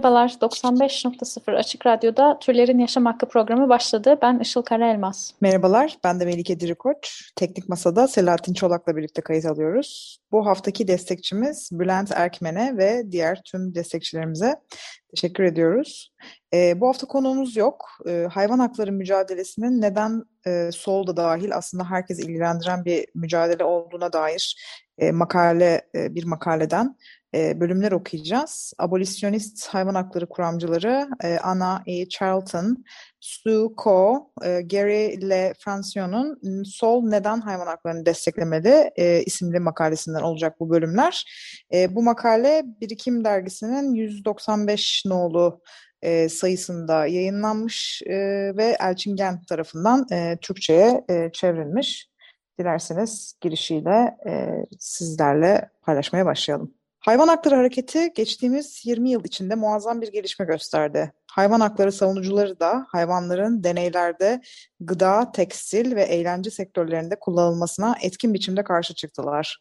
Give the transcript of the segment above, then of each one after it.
Merhabalar, 95.0 Açık Radyo'da Türlerin Yaşam Hakkı programı başladı. Ben Işıl Karaelmaz. Merhabalar, ben de Melike Dirikoç. Teknik Masa'da Selahattin Çolak'la birlikte kayıt alıyoruz. Bu haftaki destekçimiz Bülent Erkmen'e ve diğer tüm destekçilerimize teşekkür ediyoruz. Ee, bu hafta konuğumuz yok. Ee, hayvan hakları mücadelesinin neden e, sol da dahil aslında herkes ilgilendiren bir mücadele olduğuna dair e, makale e, bir makaleden e, bölümler okuyacağız. Abolisyonist hayvan hakları kuramcıları e, Anna E. Charlton, Sue Ko, e, Gary Le Francion'un Sol Neden Hayvan Haklarını Desteklemedi e, isimli makalesinden olacak bu bölümler. E, bu makale Birikim Dergisi'nin 195 nolu e, sayısında yayınlanmış e, ve Elçin Gen tarafından e, Türkçe'ye e, çevrilmiş. Dilerseniz girişiyle e, sizlerle paylaşmaya başlayalım. Hayvan Hakları Hareketi geçtiğimiz 20 yıl içinde muazzam bir gelişme gösterdi. Hayvan hakları savunucuları da hayvanların deneylerde gıda, tekstil ve eğlence sektörlerinde kullanılmasına etkin biçimde karşı çıktılar.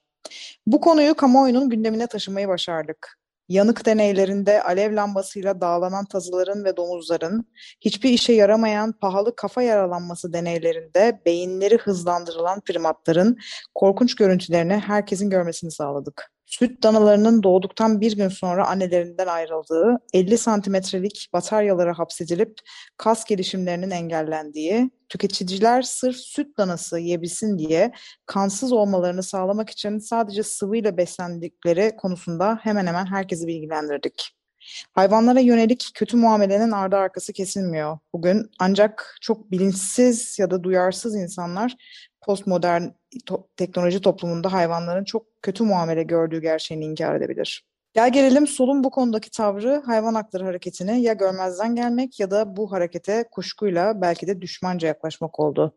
Bu konuyu kamuoyunun gündemine taşımayı başardık. Yanık deneylerinde alev lambasıyla dağlanan tazıların ve domuzların, hiçbir işe yaramayan pahalı kafa yaralanması deneylerinde beyinleri hızlandırılan primatların korkunç görüntülerini herkesin görmesini sağladık. Süt danalarının doğduktan bir gün sonra annelerinden ayrıldığı, 50 santimetrelik bataryalara hapsedilip kas gelişimlerinin engellendiği, tüketiciler sırf süt danası yiyebilsin diye kansız olmalarını sağlamak için sadece sıvıyla beslendikleri konusunda hemen hemen herkesi bilgilendirdik. Hayvanlara yönelik kötü muamelenin ardı arkası kesilmiyor bugün. Ancak çok bilinçsiz ya da duyarsız insanlar postmodern to teknoloji toplumunda hayvanların çok kötü muamele gördüğü gerçeğini inkar edebilir. Gel gelelim solun bu konudaki tavrı hayvan hakları hareketine ya görmezden gelmek ya da bu harekete kuşkuyla belki de düşmanca yaklaşmak oldu.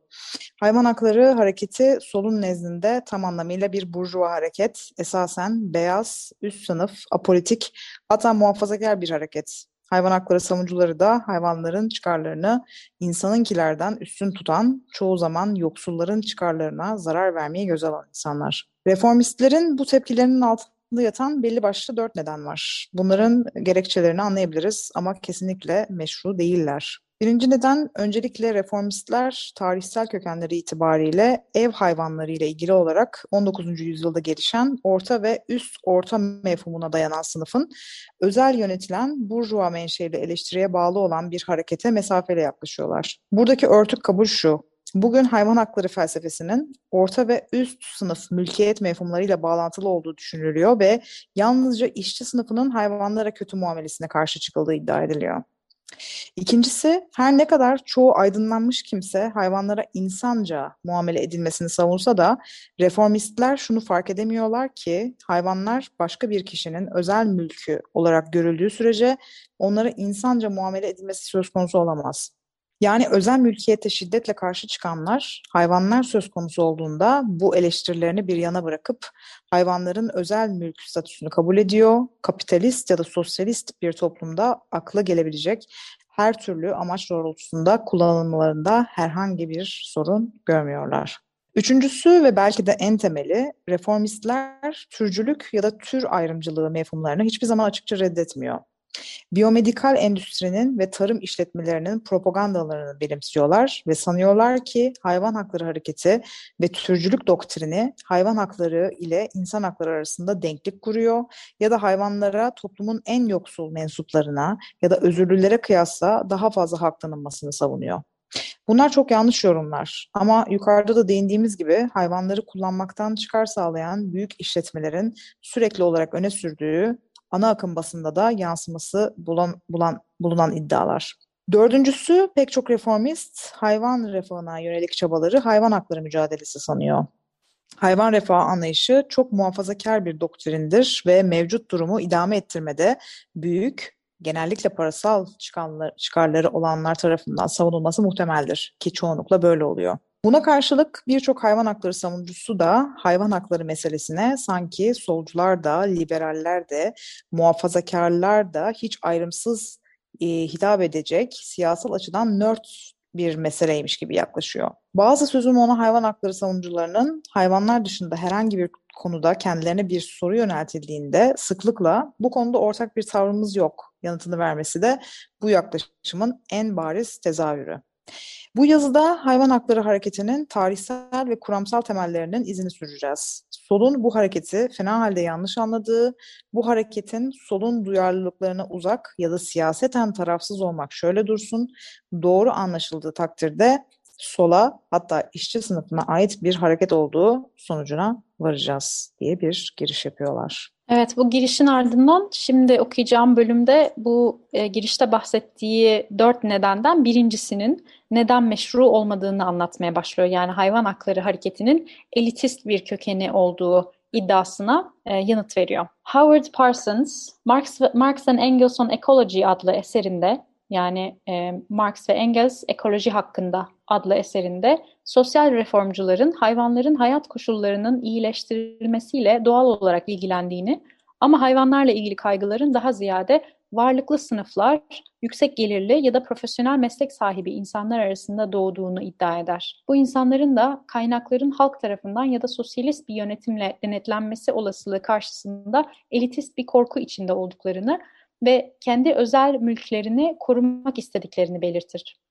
Hayvan hakları hareketi solun nezdinde tam anlamıyla bir burjuva hareket, esasen beyaz, üst sınıf, apolitik, hatta muhafazakar bir hareket. Hayvan hakları savunucuları da hayvanların çıkarlarını insanınkilerden üstün tutan, çoğu zaman yoksulların çıkarlarına zarar vermeyi göze alan insanlar. Reformistlerin bu tepkilerinin altında yatan belli başlı dört neden var. Bunların gerekçelerini anlayabiliriz ama kesinlikle meşru değiller. Birinci neden öncelikle reformistler tarihsel kökenleri itibariyle ev hayvanları ile ilgili olarak 19. yüzyılda gelişen orta ve üst orta mefhumuna dayanan sınıfın özel yönetilen burjuva menşeli eleştiriye bağlı olan bir harekete mesafeyle yaklaşıyorlar. Buradaki örtük kabul şu, Bugün hayvan hakları felsefesinin orta ve üst sınıf mülkiyet mefhumlarıyla bağlantılı olduğu düşünülüyor ve yalnızca işçi sınıfının hayvanlara kötü muamelesine karşı çıkıldığı iddia ediliyor. İkincisi her ne kadar çoğu aydınlanmış kimse hayvanlara insanca muamele edilmesini savunsa da reformistler şunu fark edemiyorlar ki hayvanlar başka bir kişinin özel mülkü olarak görüldüğü sürece onlara insanca muamele edilmesi söz konusu olamaz. Yani özel mülkiyete şiddetle karşı çıkanlar hayvanlar söz konusu olduğunda bu eleştirilerini bir yana bırakıp hayvanların özel mülk statüsünü kabul ediyor. Kapitalist ya da sosyalist bir toplumda akla gelebilecek her türlü amaç doğrultusunda kullanılmalarında herhangi bir sorun görmüyorlar. Üçüncüsü ve belki de en temeli reformistler türcülük ya da tür ayrımcılığı mefhumlarını hiçbir zaman açıkça reddetmiyor. Biyomedikal endüstrinin ve tarım işletmelerinin propagandalarını benimsiyorlar ve sanıyorlar ki hayvan hakları hareketi ve türcülük doktrini hayvan hakları ile insan hakları arasında denklik kuruyor ya da hayvanlara toplumun en yoksul mensuplarına ya da özürlülere kıyasla daha fazla hak tanınmasını savunuyor. Bunlar çok yanlış yorumlar ama yukarıda da değindiğimiz gibi hayvanları kullanmaktan çıkar sağlayan büyük işletmelerin sürekli olarak öne sürdüğü ana akım basında da yansıması bulan, bulan, bulunan iddialar. Dördüncüsü pek çok reformist hayvan refahına yönelik çabaları hayvan hakları mücadelesi sanıyor. Hayvan refahı anlayışı çok muhafazakar bir doktrindir ve mevcut durumu idame ettirmede büyük, genellikle parasal çıkarları olanlar tarafından savunulması muhtemeldir ki çoğunlukla böyle oluyor. Buna karşılık birçok hayvan hakları savunucusu da hayvan hakları meselesine sanki solcular da, liberaller de, muhafazakarlar da hiç ayrımsız e, hitap edecek siyasal açıdan nerd bir meseleymiş gibi yaklaşıyor. Bazı sözüm ona hayvan hakları savunucularının hayvanlar dışında herhangi bir konuda kendilerine bir soru yöneltildiğinde sıklıkla bu konuda ortak bir tavrımız yok yanıtını vermesi de bu yaklaşımın en bariz tezahürü. Bu yazıda hayvan hakları hareketinin tarihsel ve kuramsal temellerinin izini süreceğiz. Solun bu hareketi fena halde yanlış anladığı, bu hareketin solun duyarlılıklarına uzak ya da siyaseten tarafsız olmak şöyle dursun, doğru anlaşıldığı takdirde sola hatta işçi sınıfına ait bir hareket olduğu sonucuna varacağız diye bir giriş yapıyorlar. Evet, bu girişin ardından şimdi okuyacağım bölümde bu e, girişte bahsettiği dört nedenden birincisinin neden meşru olmadığını anlatmaya başlıyor. Yani hayvan hakları hareketinin elitist bir kökeni olduğu iddiasına e, yanıt veriyor. Howard Parsons, Marx, Marx and Engels on Ecology adlı eserinde yani e, Marx ve Engels Ekoloji Hakkında adlı eserinde sosyal reformcuların hayvanların hayat koşullarının iyileştirilmesiyle doğal olarak ilgilendiğini ama hayvanlarla ilgili kaygıların daha ziyade varlıklı sınıflar, yüksek gelirli ya da profesyonel meslek sahibi insanlar arasında doğduğunu iddia eder. Bu insanların da kaynakların halk tarafından ya da sosyalist bir yönetimle denetlenmesi olasılığı karşısında elitist bir korku içinde olduklarını ve kendi özel mülklerini korumak istediklerini belirtir.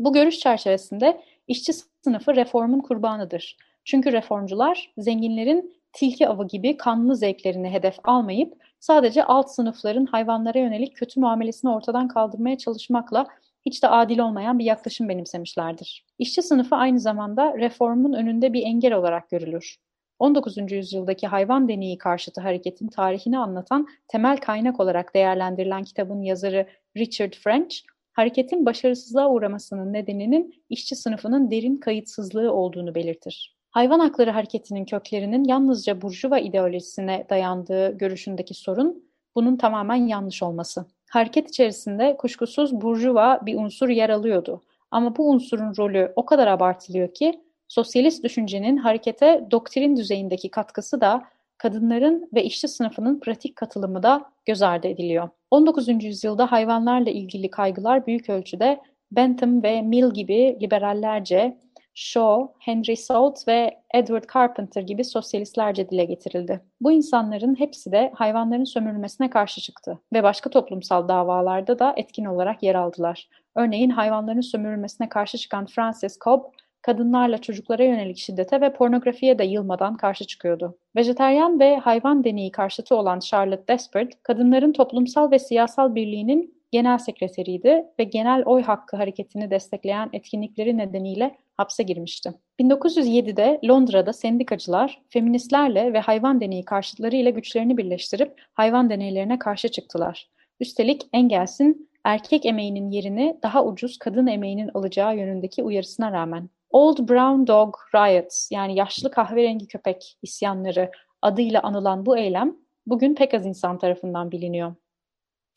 Bu görüş çerçevesinde işçi sınıfı reformun kurbanıdır. Çünkü reformcular zenginlerin tilki avı gibi kanlı zevklerini hedef almayıp sadece alt sınıfların hayvanlara yönelik kötü muamelesini ortadan kaldırmaya çalışmakla hiç de adil olmayan bir yaklaşım benimsemişlerdir. İşçi sınıfı aynı zamanda reformun önünde bir engel olarak görülür. 19. yüzyıldaki hayvan deneyi karşıtı hareketin tarihini anlatan temel kaynak olarak değerlendirilen kitabın yazarı Richard French, hareketin başarısızlığa uğramasının nedeninin işçi sınıfının derin kayıtsızlığı olduğunu belirtir. Hayvan hakları hareketinin köklerinin yalnızca burjuva ideolojisine dayandığı görüşündeki sorun, bunun tamamen yanlış olması. Hareket içerisinde kuşkusuz burjuva bir unsur yer alıyordu. Ama bu unsurun rolü o kadar abartılıyor ki, sosyalist düşüncenin harekete doktrin düzeyindeki katkısı da kadınların ve işçi sınıfının pratik katılımı da göz ardı ediliyor. 19. yüzyılda hayvanlarla ilgili kaygılar büyük ölçüde Bentham ve Mill gibi liberallerce, Shaw, Henry Salt ve Edward Carpenter gibi sosyalistlerce dile getirildi. Bu insanların hepsi de hayvanların sömürülmesine karşı çıktı ve başka toplumsal davalarda da etkin olarak yer aldılar. Örneğin hayvanların sömürülmesine karşı çıkan Francis Cobb, kadınlarla çocuklara yönelik şiddete ve pornografiye de yılmadan karşı çıkıyordu. Vejeteryan ve hayvan deneyi karşıtı olan Charlotte Despard, kadınların toplumsal ve siyasal birliğinin genel sekreteriydi ve genel oy hakkı hareketini destekleyen etkinlikleri nedeniyle hapse girmişti. 1907'de Londra'da sendikacılar, feministlerle ve hayvan deneyi karşıtlarıyla güçlerini birleştirip hayvan deneylerine karşı çıktılar. Üstelik Engels'in erkek emeğinin yerini daha ucuz kadın emeğinin alacağı yönündeki uyarısına rağmen. Old Brown Dog Riots yani yaşlı kahverengi köpek isyanları adıyla anılan bu eylem bugün pek az insan tarafından biliniyor.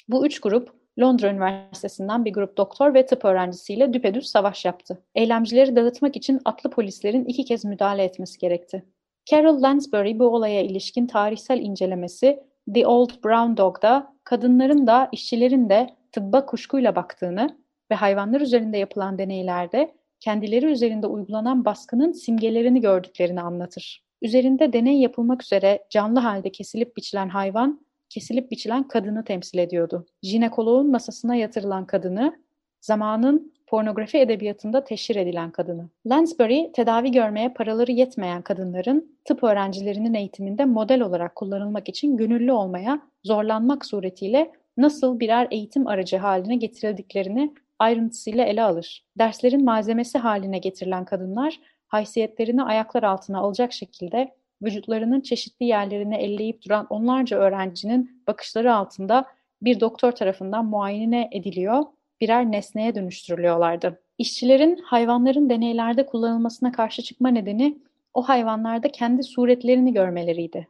Bu üç grup Londra Üniversitesi'nden bir grup doktor ve tıp öğrencisiyle düpedüz savaş yaptı. Eylemcileri dağıtmak için atlı polislerin iki kez müdahale etmesi gerekti. Carol Lansbury bu olaya ilişkin tarihsel incelemesi The Old Brown Dog'da kadınların da işçilerin de tıbba kuşkuyla baktığını ve hayvanlar üzerinde yapılan deneylerde kendileri üzerinde uygulanan baskının simgelerini gördüklerini anlatır. Üzerinde deney yapılmak üzere canlı halde kesilip biçilen hayvan, kesilip biçilen kadını temsil ediyordu. Jinekoloğun masasına yatırılan kadını, zamanın pornografi edebiyatında teşhir edilen kadını. Lansbury, tedavi görmeye paraları yetmeyen kadınların tıp öğrencilerinin eğitiminde model olarak kullanılmak için gönüllü olmaya zorlanmak suretiyle nasıl birer eğitim aracı haline getirildiklerini ayrıntısıyla ele alır. Derslerin malzemesi haline getirilen kadınlar haysiyetlerini ayaklar altına alacak şekilde vücutlarının çeşitli yerlerini elleyip duran onlarca öğrencinin bakışları altında bir doktor tarafından muayene ediliyor, birer nesneye dönüştürülüyorlardı. İşçilerin hayvanların deneylerde kullanılmasına karşı çıkma nedeni o hayvanlarda kendi suretlerini görmeleriydi.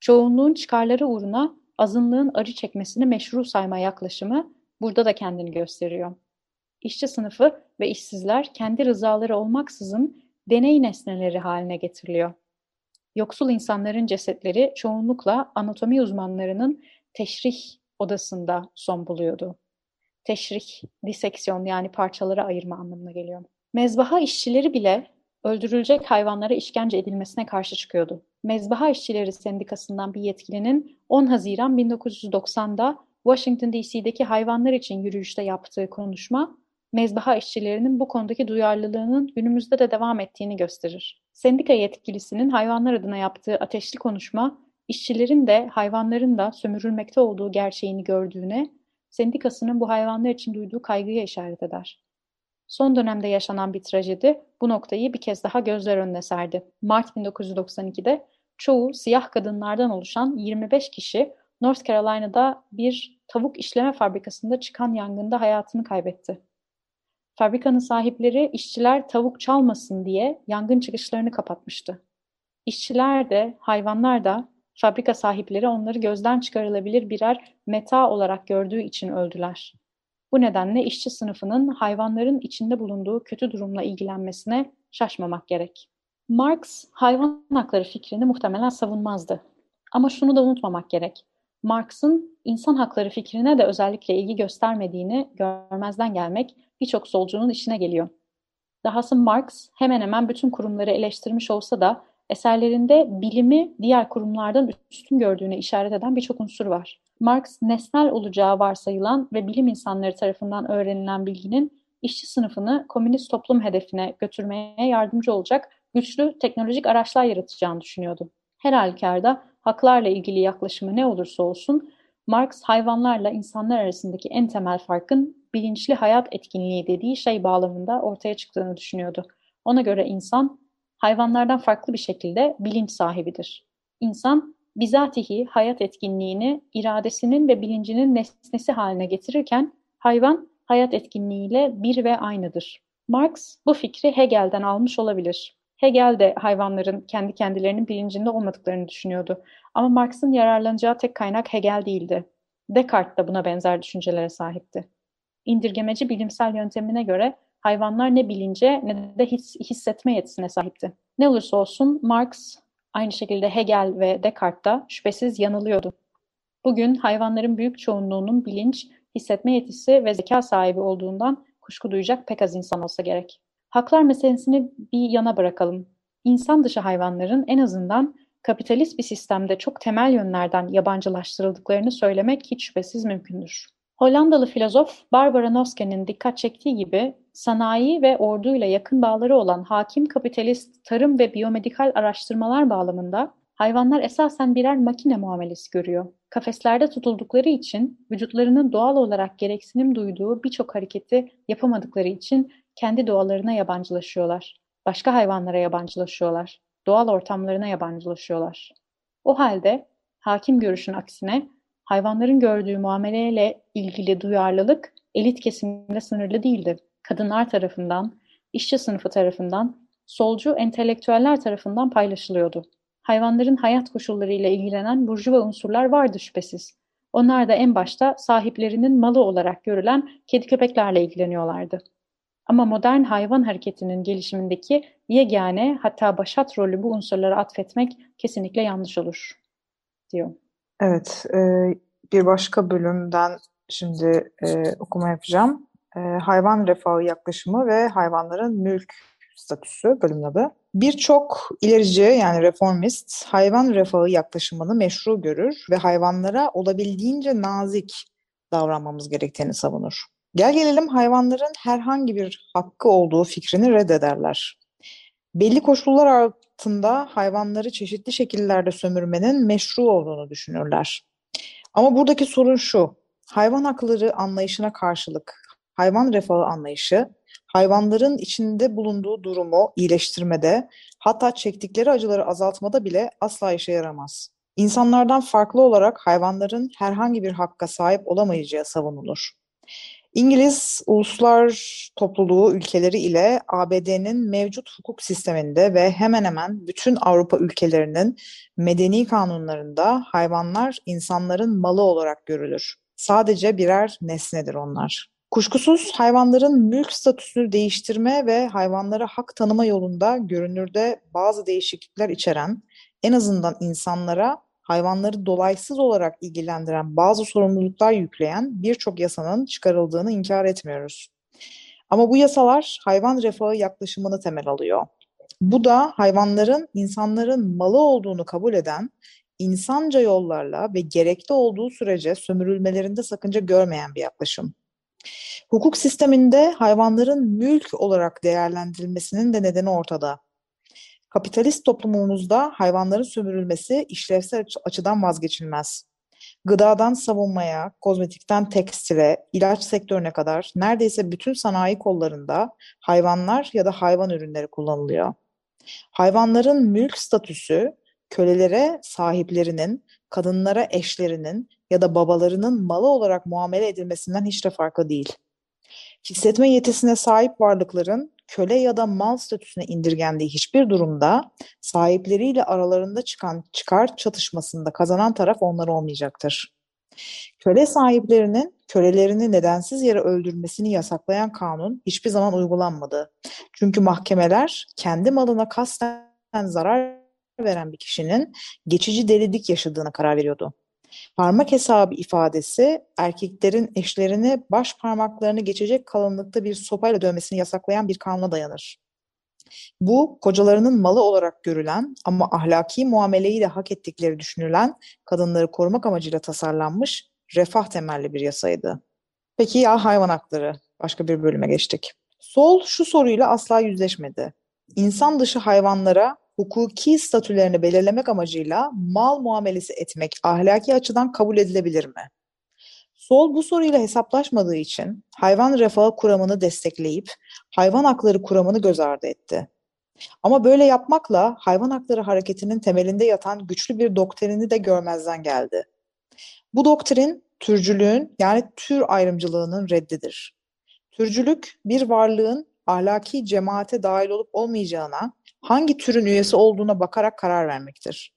Çoğunluğun çıkarları uğruna azınlığın acı çekmesini meşru sayma yaklaşımı burada da kendini gösteriyor. İşçi sınıfı ve işsizler kendi rızaları olmaksızın deney nesneleri haline getiriliyor. Yoksul insanların cesetleri çoğunlukla anatomi uzmanlarının teşrih odasında son buluyordu. Teşrih, diseksiyon yani parçalara ayırma anlamına geliyor. Mezbaha işçileri bile öldürülecek hayvanlara işkence edilmesine karşı çıkıyordu. Mezbaha İşçileri Sendikası'ndan bir yetkilinin 10 Haziran 1990'da Washington DC'deki hayvanlar için yürüyüşte yaptığı konuşma, mezbaha işçilerinin bu konudaki duyarlılığının günümüzde de devam ettiğini gösterir. Sendika yetkilisinin hayvanlar adına yaptığı ateşli konuşma, işçilerin de hayvanların da sömürülmekte olduğu gerçeğini gördüğüne, sendikasının bu hayvanlar için duyduğu kaygıya işaret eder. Son dönemde yaşanan bir trajedi bu noktayı bir kez daha gözler önüne serdi. Mart 1992'de çoğu siyah kadınlardan oluşan 25 kişi North Carolina'da bir tavuk işleme fabrikasında çıkan yangında hayatını kaybetti. Fabrikanın sahipleri işçiler tavuk çalmasın diye yangın çıkışlarını kapatmıştı. İşçiler de, hayvanlar da, fabrika sahipleri onları gözden çıkarılabilir birer meta olarak gördüğü için öldüler. Bu nedenle işçi sınıfının hayvanların içinde bulunduğu kötü durumla ilgilenmesine şaşmamak gerek. Marx hayvan hakları fikrini muhtemelen savunmazdı. Ama şunu da unutmamak gerek. Marx'ın insan hakları fikrine de özellikle ilgi göstermediğini görmezden gelmek birçok solcunun işine geliyor. Dahası Marx hemen hemen bütün kurumları eleştirmiş olsa da eserlerinde bilimi diğer kurumlardan üstün gördüğüne işaret eden birçok unsur var. Marx nesnel olacağı varsayılan ve bilim insanları tarafından öğrenilen bilginin işçi sınıfını komünist toplum hedefine götürmeye yardımcı olacak güçlü teknolojik araçlar yaratacağını düşünüyordu. Her halükarda haklarla ilgili yaklaşımı ne olursa olsun Marx hayvanlarla insanlar arasındaki en temel farkın bilinçli hayat etkinliği dediği şey bağlamında ortaya çıktığını düşünüyordu. Ona göre insan hayvanlardan farklı bir şekilde bilinç sahibidir. İnsan bizatihi hayat etkinliğini iradesinin ve bilincinin nesnesi haline getirirken hayvan hayat etkinliğiyle bir ve aynıdır. Marx bu fikri Hegel'den almış olabilir. Hegel de hayvanların kendi kendilerinin bilincinde olmadıklarını düşünüyordu. Ama Marx'ın yararlanacağı tek kaynak Hegel değildi. Descartes de buna benzer düşüncelere sahipti. İndirgemeci bilimsel yöntemine göre hayvanlar ne bilince ne de his, hissetme yetisine sahipti. Ne olursa olsun Marx Aynı şekilde Hegel ve Descartes da şüphesiz yanılıyordu. Bugün hayvanların büyük çoğunluğunun bilinç, hissetme yetisi ve zeka sahibi olduğundan kuşku duyacak pek az insan olsa gerek. Haklar meselesini bir yana bırakalım. İnsan dışı hayvanların en azından kapitalist bir sistemde çok temel yönlerden yabancılaştırıldıklarını söylemek hiç şüphesiz mümkündür. Hollandalı filozof Barbara Noske'nin dikkat çektiği gibi sanayi ve orduyla yakın bağları olan hakim kapitalist tarım ve biyomedikal araştırmalar bağlamında hayvanlar esasen birer makine muamelesi görüyor. Kafeslerde tutuldukları için vücutlarının doğal olarak gereksinim duyduğu birçok hareketi yapamadıkları için kendi doğalarına yabancılaşıyorlar. Başka hayvanlara yabancılaşıyorlar. Doğal ortamlarına yabancılaşıyorlar. O halde hakim görüşün aksine hayvanların gördüğü muameleyle ilgili duyarlılık elit kesiminde sınırlı değildi. Kadınlar tarafından, işçi sınıfı tarafından, solcu entelektüeller tarafından paylaşılıyordu. Hayvanların hayat koşullarıyla ilgilenen burjuva unsurlar vardı şüphesiz. Onlar da en başta sahiplerinin malı olarak görülen kedi köpeklerle ilgileniyorlardı. Ama modern hayvan hareketinin gelişimindeki yegane hatta başat rolü bu unsurlara atfetmek kesinlikle yanlış olur, diyor. Evet, e, bir başka bölümden şimdi e, okuma yapacağım. E, hayvan refahı yaklaşımı ve hayvanların mülk statüsü bölümün adı. Birçok ilerici yani reformist hayvan refahı yaklaşımını meşru görür ve hayvanlara olabildiğince nazik davranmamız gerektiğini savunur. Gel gelelim hayvanların herhangi bir hakkı olduğu fikrini reddederler. Belli koşullar altında hayvanları çeşitli şekillerde sömürmenin meşru olduğunu düşünürler. Ama buradaki sorun şu, hayvan hakları anlayışına karşılık hayvan refahı anlayışı, hayvanların içinde bulunduğu durumu iyileştirmede, hatta çektikleri acıları azaltmada bile asla işe yaramaz. İnsanlardan farklı olarak hayvanların herhangi bir hakka sahip olamayacağı savunulur. İngiliz uluslar topluluğu ülkeleri ile ABD'nin mevcut hukuk sisteminde ve hemen hemen bütün Avrupa ülkelerinin medeni kanunlarında hayvanlar insanların malı olarak görülür. Sadece birer nesnedir onlar. Kuşkusuz hayvanların mülk statüsünü değiştirme ve hayvanlara hak tanıma yolunda görünürde bazı değişiklikler içeren, en azından insanlara hayvanları dolaysız olarak ilgilendiren bazı sorumluluklar yükleyen birçok yasanın çıkarıldığını inkar etmiyoruz. Ama bu yasalar hayvan refahı yaklaşımını temel alıyor. Bu da hayvanların insanların malı olduğunu kabul eden, insanca yollarla ve gerekli olduğu sürece sömürülmelerinde sakınca görmeyen bir yaklaşım. Hukuk sisteminde hayvanların mülk olarak değerlendirilmesinin de nedeni ortada. Kapitalist toplumumuzda hayvanların sömürülmesi işlevsel açıdan vazgeçilmez. Gıdadan savunmaya, kozmetikten tekstile, ilaç sektörüne kadar neredeyse bütün sanayi kollarında hayvanlar ya da hayvan ürünleri kullanılıyor. Hayvanların mülk statüsü kölelere sahiplerinin, kadınlara eşlerinin ya da babalarının malı olarak muamele edilmesinden hiç de farklı değil. Hissetme yetisine sahip varlıkların köle ya da mal statüsüne indirgendiği hiçbir durumda sahipleriyle aralarında çıkan çıkar çatışmasında kazanan taraf onlar olmayacaktır. Köle sahiplerinin kölelerini nedensiz yere öldürmesini yasaklayan kanun hiçbir zaman uygulanmadı. Çünkü mahkemeler kendi malına kasten zarar veren bir kişinin geçici delilik yaşadığına karar veriyordu. Parmak hesabı ifadesi erkeklerin eşlerini baş parmaklarını geçecek kalınlıkta bir sopayla dövmesini yasaklayan bir kanuna dayanır. Bu kocalarının malı olarak görülen ama ahlaki muameleyi de hak ettikleri düşünülen kadınları korumak amacıyla tasarlanmış refah temelli bir yasaydı. Peki ya hayvan hakları? Başka bir bölüme geçtik. Sol şu soruyla asla yüzleşmedi. İnsan dışı hayvanlara hukuki statülerini belirlemek amacıyla mal muamelesi etmek ahlaki açıdan kabul edilebilir mi? Sol bu soruyla hesaplaşmadığı için hayvan refahı kuramını destekleyip hayvan hakları kuramını göz ardı etti. Ama böyle yapmakla hayvan hakları hareketinin temelinde yatan güçlü bir doktrini de görmezden geldi. Bu doktrin türcülüğün yani tür ayrımcılığının reddidir. Türcülük bir varlığın ahlaki cemaate dahil olup olmayacağına hangi türün üyesi olduğuna bakarak karar vermektir.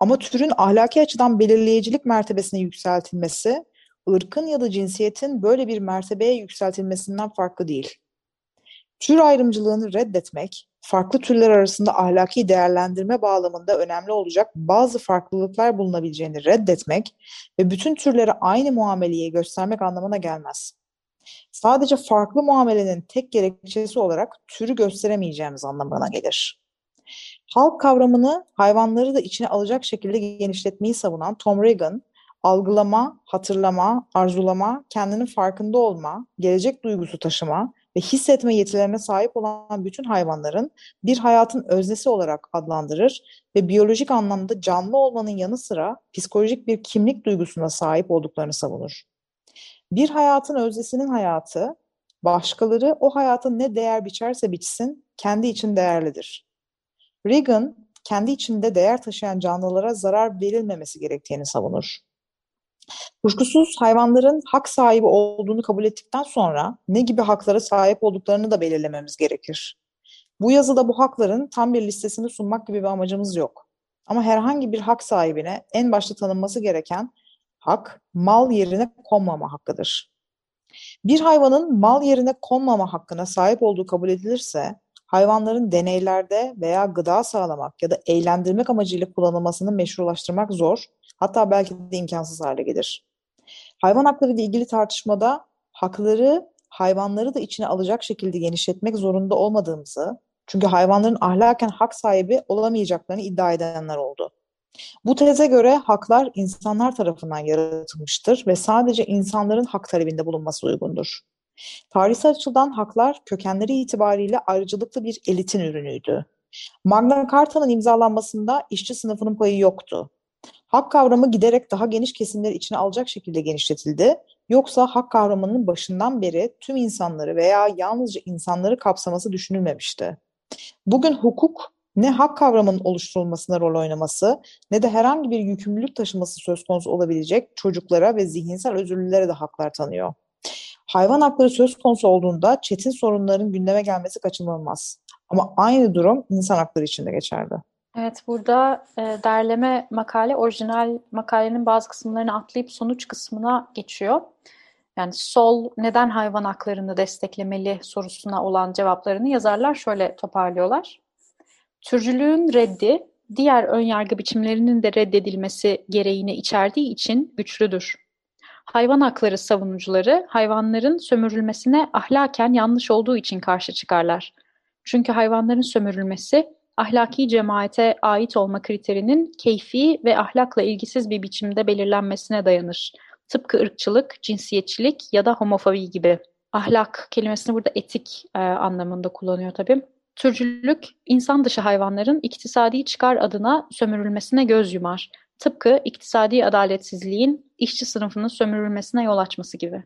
Ama türün ahlaki açıdan belirleyicilik mertebesine yükseltilmesi, ırkın ya da cinsiyetin böyle bir mertebeye yükseltilmesinden farklı değil. Tür ayrımcılığını reddetmek, farklı türler arasında ahlaki değerlendirme bağlamında önemli olacak bazı farklılıklar bulunabileceğini reddetmek ve bütün türlere aynı muameleyi göstermek anlamına gelmez. Sadece farklı muamelenin tek gerekçesi olarak türü gösteremeyeceğimiz anlamına gelir. Halk kavramını hayvanları da içine alacak şekilde genişletmeyi savunan Tom Regan, algılama, hatırlama, arzulama, kendinin farkında olma, gelecek duygusu taşıma ve hissetme yetilerine sahip olan bütün hayvanların bir hayatın öznesi olarak adlandırır ve biyolojik anlamda canlı olmanın yanı sıra psikolojik bir kimlik duygusuna sahip olduklarını savunur. Bir hayatın özdesinin hayatı, başkaları o hayatın ne değer biçerse biçsin, kendi için değerlidir. Reagan, kendi içinde değer taşıyan canlılara zarar verilmemesi gerektiğini savunur. Kuşkusuz hayvanların hak sahibi olduğunu kabul ettikten sonra ne gibi haklara sahip olduklarını da belirlememiz gerekir. Bu yazıda bu hakların tam bir listesini sunmak gibi bir amacımız yok. Ama herhangi bir hak sahibine en başta tanınması gereken hak mal yerine konmama hakkıdır. Bir hayvanın mal yerine konmama hakkına sahip olduğu kabul edilirse, hayvanların deneylerde veya gıda sağlamak ya da eğlendirmek amacıyla kullanılmasını meşrulaştırmak zor, hatta belki de imkansız hale gelir. Hayvan hakları ile ilgili tartışmada hakları hayvanları da içine alacak şekilde genişletmek zorunda olmadığımızı, çünkü hayvanların ahlaken hak sahibi olamayacaklarını iddia edenler oldu. Bu teze göre haklar insanlar tarafından yaratılmıştır ve sadece insanların hak talebinde bulunması uygundur. Tarihsel açıdan haklar kökenleri itibariyle ayrıcalıklı bir elitin ürünüydü. Magna Carta'nın imzalanmasında işçi sınıfının payı yoktu. Hak kavramı giderek daha geniş kesimleri içine alacak şekilde genişletildi. Yoksa hak kavramının başından beri tüm insanları veya yalnızca insanları kapsaması düşünülmemişti. Bugün hukuk ne hak kavramının oluşturulmasına rol oynaması ne de herhangi bir yükümlülük taşıması söz konusu olabilecek çocuklara ve zihinsel özürlülere de haklar tanıyor. Hayvan hakları söz konusu olduğunda çetin sorunların gündeme gelmesi kaçınılmaz. Ama aynı durum insan hakları için de geçerli. Evet, burada e, derleme makale orijinal makalenin bazı kısımlarını atlayıp sonuç kısmına geçiyor. Yani sol neden hayvan haklarını desteklemeli sorusuna olan cevaplarını yazarlar şöyle toparlıyorlar. Türcülüğün reddi diğer önyargı biçimlerinin de reddedilmesi gereğini içerdiği için güçlüdür. Hayvan hakları savunucuları hayvanların sömürülmesine ahlaken yanlış olduğu için karşı çıkarlar. Çünkü hayvanların sömürülmesi ahlaki cemaate ait olma kriterinin keyfi ve ahlakla ilgisiz bir biçimde belirlenmesine dayanır. Tıpkı ırkçılık, cinsiyetçilik ya da homofobi gibi. Ahlak kelimesini burada etik e, anlamında kullanıyor tabii. Türcülük, insan dışı hayvanların iktisadi çıkar adına sömürülmesine göz yumar. Tıpkı iktisadi adaletsizliğin işçi sınıfının sömürülmesine yol açması gibi.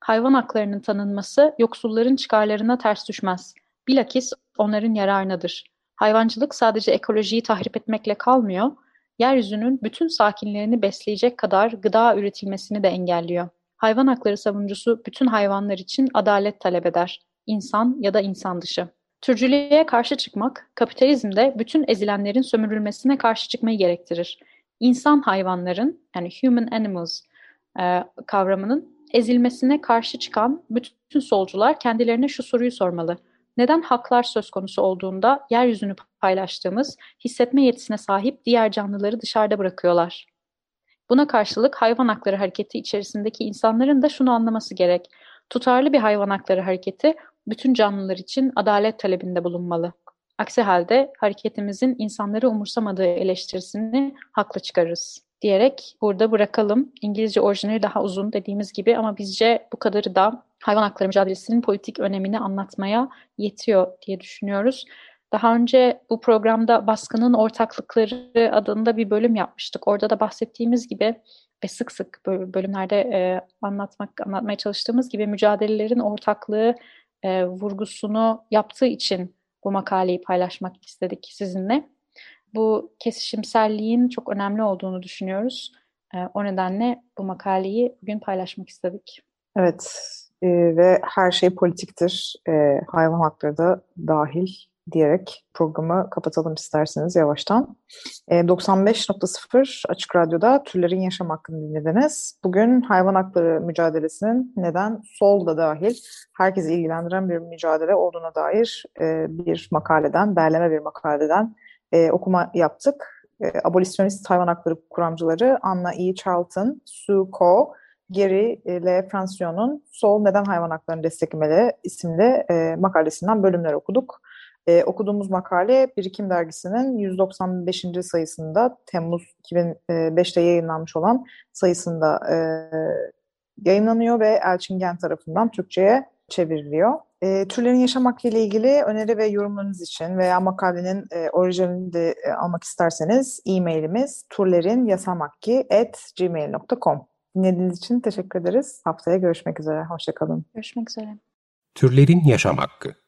Hayvan haklarının tanınması yoksulların çıkarlarına ters düşmez. Bilakis onların yararınadır. Hayvancılık sadece ekolojiyi tahrip etmekle kalmıyor, yeryüzünün bütün sakinlerini besleyecek kadar gıda üretilmesini de engelliyor. Hayvan hakları savunucusu bütün hayvanlar için adalet talep eder, insan ya da insan dışı. Türcülüğe karşı çıkmak, kapitalizmde bütün ezilenlerin sömürülmesine karşı çıkmayı gerektirir. İnsan hayvanların, yani human animals e, kavramının ezilmesine karşı çıkan bütün solcular kendilerine şu soruyu sormalı. Neden haklar söz konusu olduğunda yeryüzünü paylaştığımız, hissetme yetisine sahip diğer canlıları dışarıda bırakıyorlar? Buna karşılık hayvan hakları hareketi içerisindeki insanların da şunu anlaması gerek. Tutarlı bir hayvan hakları hareketi bütün canlılar için adalet talebinde bulunmalı. Aksi halde hareketimizin insanları umursamadığı eleştirisini haklı çıkarırız diyerek burada bırakalım. İngilizce orijinali daha uzun dediğimiz gibi ama bizce bu kadarı da hayvan hakları mücadelesinin politik önemini anlatmaya yetiyor diye düşünüyoruz. Daha önce bu programda baskının ortaklıkları adında bir bölüm yapmıştık. Orada da bahsettiğimiz gibi ve sık sık bölümlerde e, anlatmak anlatmaya çalıştığımız gibi mücadelelerin ortaklığı e, vurgusunu yaptığı için bu makaleyi paylaşmak istedik sizinle. Bu kesişimselliğin çok önemli olduğunu düşünüyoruz. E, o nedenle bu makaleyi bugün paylaşmak istedik. Evet e, ve her şey politiktir. E, hayvan hakları da dahil diyerek programı kapatalım isterseniz yavaştan. E, 95.0 Açık Radyo'da Türlerin Yaşam Hakkını dinlediniz. Bugün hayvan hakları mücadelesinin neden sol da dahil herkesi ilgilendiren bir mücadele olduğuna dair e, bir makaleden, derleme bir makaleden e, okuma yaptık. E, abolisyonist hayvan hakları kuramcıları Anna E. Charlton, Sue Ko, Gary L. Francion'un Sol Neden Hayvan Haklarını Desteklemeli isimli e, makalesinden bölümler okuduk. E, okuduğumuz makale Birikim Dergisi'nin 195. sayısında Temmuz 2005'te yayınlanmış olan sayısında e, yayınlanıyor ve Elçin Gen tarafından Türkçe'ye çevriliyor. E, türlerin yaşam hakkı ile ilgili öneri ve yorumlarınız için veya makalenin e, orijinalini de e, almak isterseniz e-mailimiz turlerinyasamhakki.gmail.com Dinlediğiniz için teşekkür ederiz. Haftaya görüşmek üzere. Hoşçakalın. Görüşmek üzere. Türlerin Yaşam Hakkı